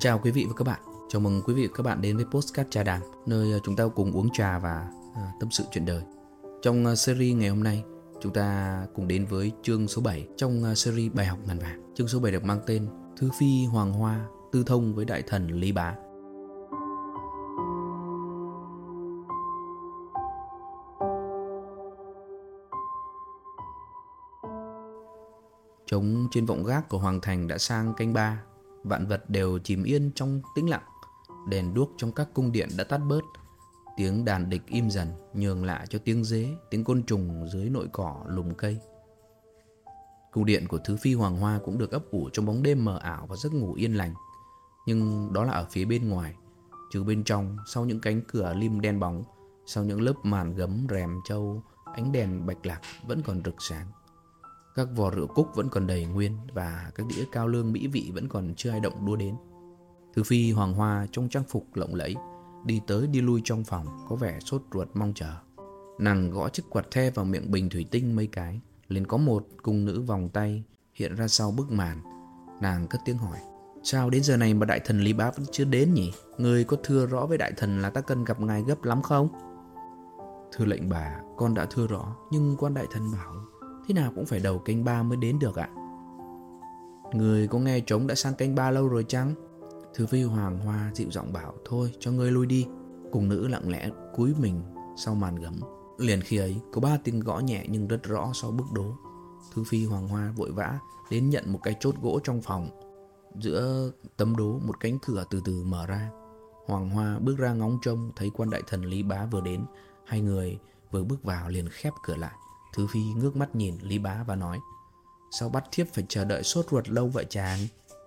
Xin chào quý vị và các bạn. Chào mừng quý vị và các bạn đến với Postcard Trà Đàm, nơi ờ, chúng ta cùng uống trà và à, tâm sự chuyện đời. Trong ờ, series ngày hôm nay, chúng ta cùng đến với chương số 7 trong series bài học ngàn vàng. Chương số 7 được mang tên Thư Phi Hoàng Hoa tư thông với đại thần Lý Bá. Trống trên vọng gác của Hoàng Thành đã sang canh ba Vạn vật đều chìm yên trong tĩnh lặng. Đèn đuốc trong các cung điện đã tắt bớt. Tiếng đàn địch im dần Nhường lại cho tiếng dế Tiếng côn trùng dưới nội cỏ lùm cây. Cung điện của Thứ Phi Hoàng Hoa cũng được ấp ủ trong bóng đêm mờ ảo và giấc ngủ yên lành. Nhưng đó là ở phía bên ngoài Chứ bên trong, sau những cánh cửa lim đen bóng Sau những lớp màn gấm rèm trâu Ánh đèn bạch lạc vẫn còn rực sáng các vò rượu cúc vẫn còn đầy nguyên và các đĩa cao lương mỹ vị vẫn còn chưa ai động đua đến. Thư Phi Hoàng Hoa trong trang phục lộng lẫy, đi tới đi lui trong phòng có vẻ sốt ruột mong chờ. Nàng gõ chiếc quạt the vào miệng bình thủy tinh mấy cái, liền có một cung nữ vòng tay hiện ra sau bức màn. Nàng cất tiếng hỏi, sao đến giờ này mà đại thần Lý Bá vẫn chưa đến nhỉ? Người có thưa rõ với đại thần là ta cần gặp ngài gấp lắm không? Thưa lệnh bà, con đã thưa rõ, nhưng quan đại thần bảo khi nào cũng phải đầu canh ba mới đến được ạ. Người có nghe trống đã sang canh ba lâu rồi chăng? Thư phi hoàng hoa dịu giọng bảo, Thôi, cho ngươi lui đi. Cùng nữ lặng lẽ cúi mình sau màn gấm. Liền khi ấy, có ba tiếng gõ nhẹ nhưng rất rõ sau bức đố. Thư phi hoàng hoa vội vã đến nhận một cái chốt gỗ trong phòng. Giữa tấm đố, một cánh cửa từ từ mở ra. Hoàng Hoa bước ra ngóng trông, thấy quan đại thần Lý Bá vừa đến. Hai người vừa bước vào liền khép cửa lại. Thứ Phi ngước mắt nhìn Lý Bá và nói, Sao bắt thiếp phải chờ đợi sốt ruột lâu vậy chàng?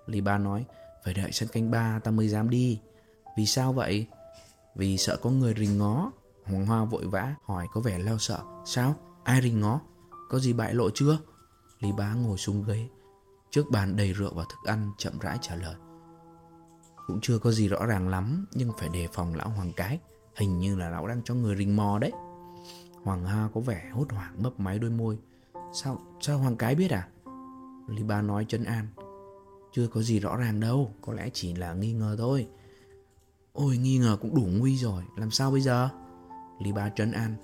Lý Bá nói, Phải đợi sân canh ba ta mới dám đi. Vì sao vậy? Vì sợ có người rình ngó. Hoàng Hoa vội vã hỏi có vẻ lo sợ, Sao? Ai rình ngó? Có gì bại lộ chưa? Lý Bá ngồi xuống ghế, Trước bàn đầy rượu và thức ăn, chậm rãi trả lời, Cũng chưa có gì rõ ràng lắm, Nhưng phải đề phòng lão hoàng cái. Hình như là lão đang cho người rình mò đấy. Hoàng Ha có vẻ hốt hoảng mấp máy đôi môi. Sao, sao Hoàng Cái biết à? Lý Ba nói chân an. Chưa có gì rõ ràng đâu Có lẽ chỉ là nghi ngờ thôi. Ôi nghi ngờ cũng đủ nguy rồi Làm sao bây giờ? Lý Ba trấn an.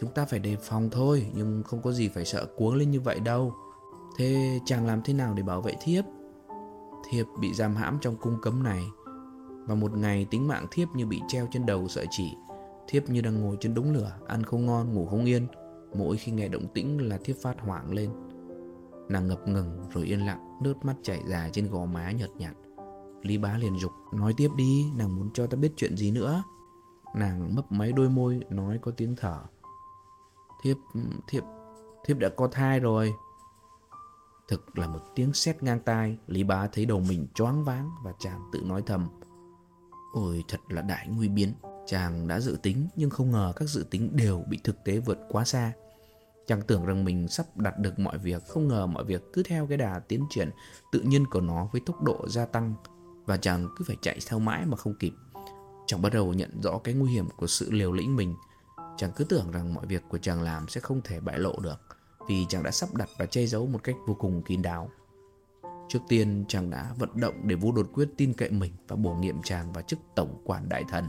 Chúng ta phải đề phòng thôi Nhưng không có gì phải sợ cuống lên như vậy đâu. Thế chàng làm thế nào để bảo vệ thiếp? Thiệp bị giam hãm trong cung cấm này. Và một ngày tính mạng thiếp như bị treo trên đầu sợi chỉ. Thiếp như đang ngồi trên đống lửa, Ăn không ngon, ngủ không yên. Mỗi khi nghe động tĩnh là thiếp phát hoảng lên. Nàng ngập ngừng rồi yên lặng, Nước mắt chảy dài trên gò má nhợt nhạt. Lý bá liền dục, Nói tiếp đi, nàng muốn cho ta biết chuyện gì nữa? Nàng mấp máy đôi môi, Nói có tiếng thở. Thiếp thiếp thiếp đã có thai rồi. Thực là một tiếng sét ngang tai, Lý bá thấy đầu mình choáng váng Và chàng tự nói thầm, Ôi, thật là đại nguy biến. Chàng đã dự tính nhưng không ngờ các dự tính đều bị thực tế vượt quá xa. Chàng tưởng rằng mình sắp đạt được mọi việc, không ngờ mọi việc cứ theo cái đà tiến triển tự nhiên của nó với tốc độ gia tăng và chàng cứ phải chạy theo mãi mà không kịp. Chàng bắt đầu nhận rõ cái nguy hiểm của sự liều lĩnh mình. Chàng cứ tưởng rằng mọi việc của chàng làm sẽ không thể bại lộ được vì chàng đã sắp đặt và che giấu một cách vô cùng kín đáo. Trước tiên chàng đã vận động để vua đột quyết tin cậy mình và bổ nhiệm chàng vào chức tổng quản đại thần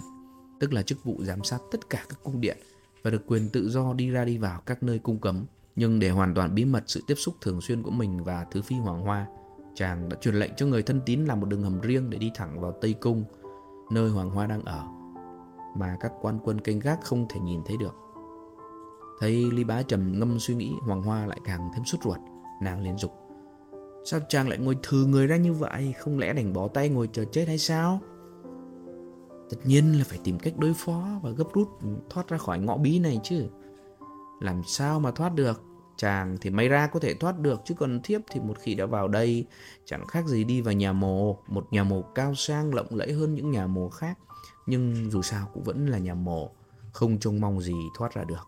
tức là chức vụ giám sát tất cả các cung điện và được quyền tự do đi ra đi vào các nơi cung cấm. Nhưng để hoàn toàn bí mật sự tiếp xúc thường xuyên của mình và Thứ Phi Hoàng Hoa, chàng đã truyền lệnh cho người thân tín làm một đường hầm riêng để đi thẳng vào Tây Cung, nơi Hoàng Hoa đang ở, mà các quan quân canh gác không thể nhìn thấy được. Thấy Lý Bá trầm ngâm suy nghĩ, Hoàng Hoa lại càng thêm sốt ruột, nàng liền dục. Sao chàng lại ngồi thừ người ra như vậy, không lẽ đành bỏ tay ngồi chờ chết hay sao? Tất nhiên là phải tìm cách đối phó và gấp rút thoát ra khỏi ngõ bí này chứ. Làm sao mà thoát được? Chàng thì may ra có thể thoát được chứ còn thiếp thì một khi đã vào đây chẳng khác gì đi vào nhà mồ, một nhà mồ cao sang lộng lẫy hơn những nhà mồ khác. Nhưng dù sao cũng vẫn là nhà mồ, không trông mong gì thoát ra được.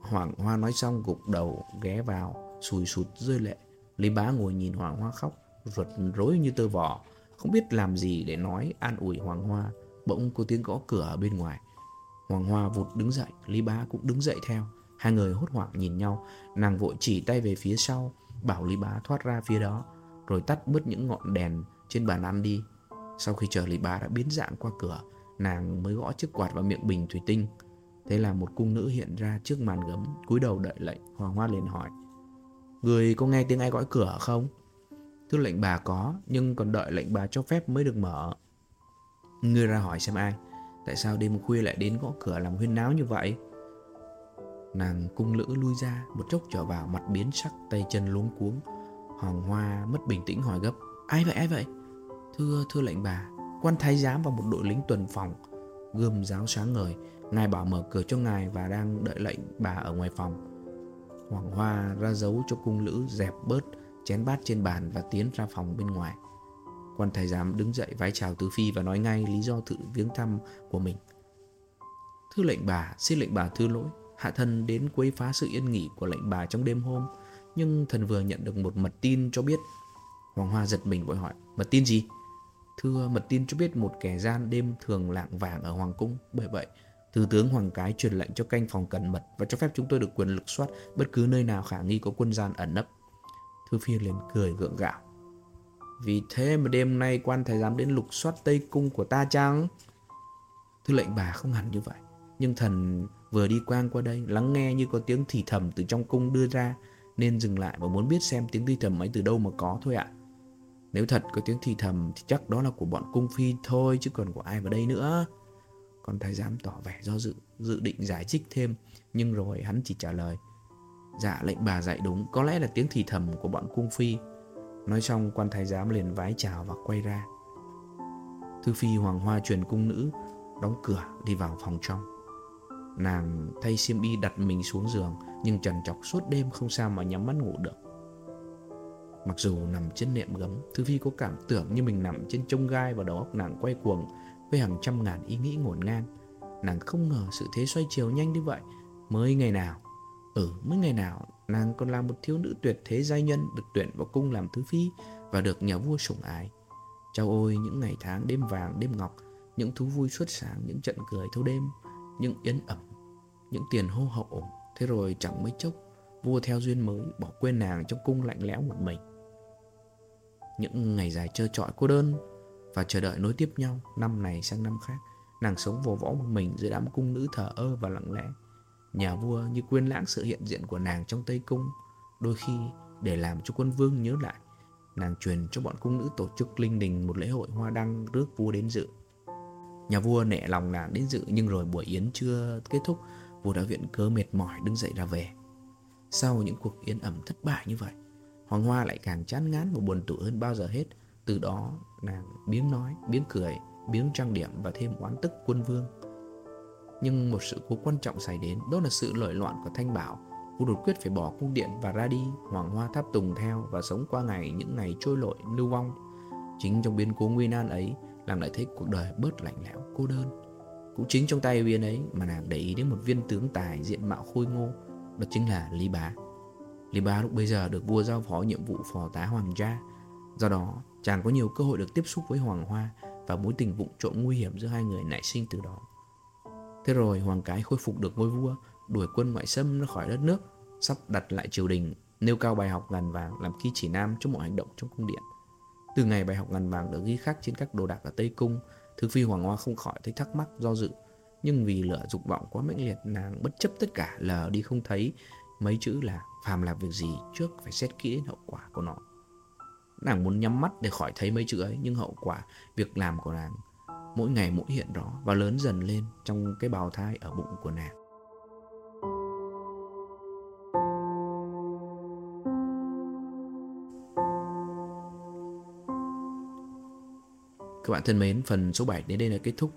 Hoàng Hoa nói xong gục đầu ghé vào, sùi sụt rơi lệ. Lý bá ngồi nhìn Hoàng Hoa khóc, ruột rối như tơ vò không biết làm gì để nói an ủi Hoàng Hoa Bỗng có tiếng gõ cửa ở bên ngoài Hoàng Hoa vụt đứng dậy Lý Bá cũng đứng dậy theo Hai người hốt hoảng nhìn nhau Nàng vội chỉ tay về phía sau Bảo Lý Bá thoát ra phía đó Rồi tắt bớt những ngọn đèn trên bàn ăn đi Sau khi chờ lý bá đã biến dạng qua cửa, nàng mới gõ chiếc quạt vào miệng bình thủy tinh. Thế là một cung nữ hiện ra trước màn gấm, cúi đầu đợi lệnh, Hoàng Hoa liền hỏi. Người có nghe tiếng ai gõ cửa không? Tức lệnh bà có, nhưng còn đợi lệnh bà cho phép mới được mở. Ngươi ra hỏi xem ai, tại sao đêm khuya lại đến gõ cửa làm huyên náo như vậy? Nàng cung lữ lui ra, một chốc trở vào mặt biến sắc, tay chân luống cuống. Hoàng Hoa mất bình tĩnh hỏi gấp, ai vậy, ai vậy? Thưa, thưa lệnh bà, quan thái giám và một đội lính tuần phòng, gươm giáo sáng ngời, ngài bảo mở cửa cho ngài và đang đợi lệnh bà ở ngoài phòng. Hoàng Hoa ra dấu cho cung lữ dẹp bớt chén bát trên bàn và tiến ra phòng bên ngoài. Quan thái giám đứng dậy vái chào Tứ Phi và nói ngay lý do tự viếng thăm của mình. Thưa lệnh bà, xin lệnh bà thứ lỗi. Hạ thân đến quấy phá sự yên nghỉ của lệnh bà trong đêm hôm, nhưng thần vừa nhận được một mật tin cho biết. Hoàng Hoa giật mình vội hỏi, mật tin gì? Thưa, mật tin cho biết một kẻ gian đêm thường lạng vàng ở Hoàng Cung. Bởi vậy, Thứ tướng Hoàng Cái truyền lệnh cho canh phòng cẩn mật và cho phép chúng tôi được quyền lực soát bất cứ nơi nào khả nghi có quân gian ẩn nấp. Thư Phi liền cười gượng gạo. Vì thế mà đêm nay quan thái giám đến lục soát Tây Cung của ta chăng? Thư lệnh bà không hẳn như vậy. Nhưng thần vừa đi quang qua đây lắng nghe như có tiếng thì thầm từ trong cung đưa ra nên dừng lại và muốn biết xem tiếng thì thầm ấy từ đâu mà có thôi ạ. Nếu thật có tiếng thì thầm thì chắc đó là của bọn cung phi thôi chứ còn của ai vào đây nữa. Con thái giám tỏ vẻ do dự, dự định giải thích thêm nhưng rồi hắn chỉ trả lời Dạ lệnh bà dạy đúng, có lẽ là tiếng thì thầm của bọn cung phi. Nói xong quan thái giám liền vái chào và quay ra. Thư phi hoàng hoa truyền cung nữ, đóng cửa đi vào phòng trong. Nàng thay xiêm y đặt mình xuống giường nhưng trần trọc suốt đêm không sao mà nhắm mắt ngủ được. Mặc dù nằm trên nệm gấm, Thư Phi có cảm tưởng như mình nằm trên trông gai và đầu óc nàng quay cuồng với hàng trăm ngàn ý nghĩ ngổn ngang. Nàng không ngờ sự thế xoay chiều nhanh như vậy. Mới ngày nào, ở mấy ngày nào nàng còn là một thiếu nữ tuyệt thế giai nhân được tuyển vào cung làm thứ phi và được nhà vua sủng ái. Chao ôi những ngày tháng đêm vàng đêm ngọc, những thú vui suốt sáng, những trận cười thâu đêm, những yến ẩm, những tiền hô hậu. Thế rồi chẳng mấy chốc, vua theo duyên mới bỏ quên nàng trong cung lạnh lẽo một mình. Những ngày dài trơ trọi cô đơn và chờ đợi nối tiếp nhau năm này sang năm khác. Nàng sống vò võ một mình giữa đám cung nữ thờ ơ và lặng lẽ. Nhà vua như quên lãng sự hiện diện của nàng trong Tây Cung. Đôi khi để làm cho quân vương nhớ lại, nàng truyền cho bọn cung nữ tổ chức linh đình một lễ hội hoa đăng rước vua đến dự. Nhà vua nệ lòng nàng đến dự nhưng rồi buổi yến chưa kết thúc, vua đã viện cớ mệt mỏi đứng dậy ra về. Sau những cuộc yến ẩm thất bại như vậy, Hoàng Hoa lại càng chán ngán và buồn tủi hơn bao giờ hết. Từ đó nàng biếng nói, biếng cười, biếng trang điểm và thêm oán tức quân vương. Nhưng một sự cố quan trọng xảy đến, đó là sự lợi loạn của Thanh Bảo. cô đột quyết phải bỏ cung điện và ra đi, Hoàng Hoa tháp tùng theo và sống qua ngày những ngày trôi lội lưu vong. Chính trong biến cố nguy nan ấy, làm lại thấy cuộc đời bớt lạnh lẽo, cô đơn. Cũng chính trong tay viên ấy mà nàng để ý đến một viên tướng tài diện mạo khôi ngô, đó chính là Lý Bá. Lý Bá lúc bây giờ được vua giao phó nhiệm vụ phò tá hoàng gia, do đó chàng có nhiều cơ hội được tiếp xúc với Hoàng Hoa và mối tình vụng trộm nguy hiểm giữa hai người nảy sinh từ đó. Thế rồi Hoàng Cái khôi phục được ngôi vua, đuổi quân ngoại xâm ra khỏi đất nước, sắp đặt lại triều đình, nêu cao bài học ngàn vàng làm ký chỉ nam cho mọi hành động trong cung điện. Từ ngày bài học ngàn vàng được ghi khắc trên các đồ đạc ở Tây Cung, thực Phi Hoàng Hoa không khỏi thấy thắc mắc do dự. Nhưng vì lửa dục vọng quá mãnh liệt, nàng bất chấp tất cả lờ đi không thấy mấy chữ là phàm làm việc gì trước phải xét kỹ đến hậu quả của nó. Nàng muốn nhắm mắt để khỏi thấy mấy chữ ấy Nhưng hậu quả việc làm của nàng Mỗi ngày mỗi hiện rõ Và lớn dần lên trong cái bào thai ở bụng của nàng Các bạn thân mến, phần số 7 đến đây là kết thúc.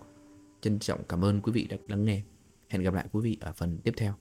Trân trọng cảm ơn quý vị đã lắng nghe. Hẹn gặp lại quý vị ở phần tiếp theo.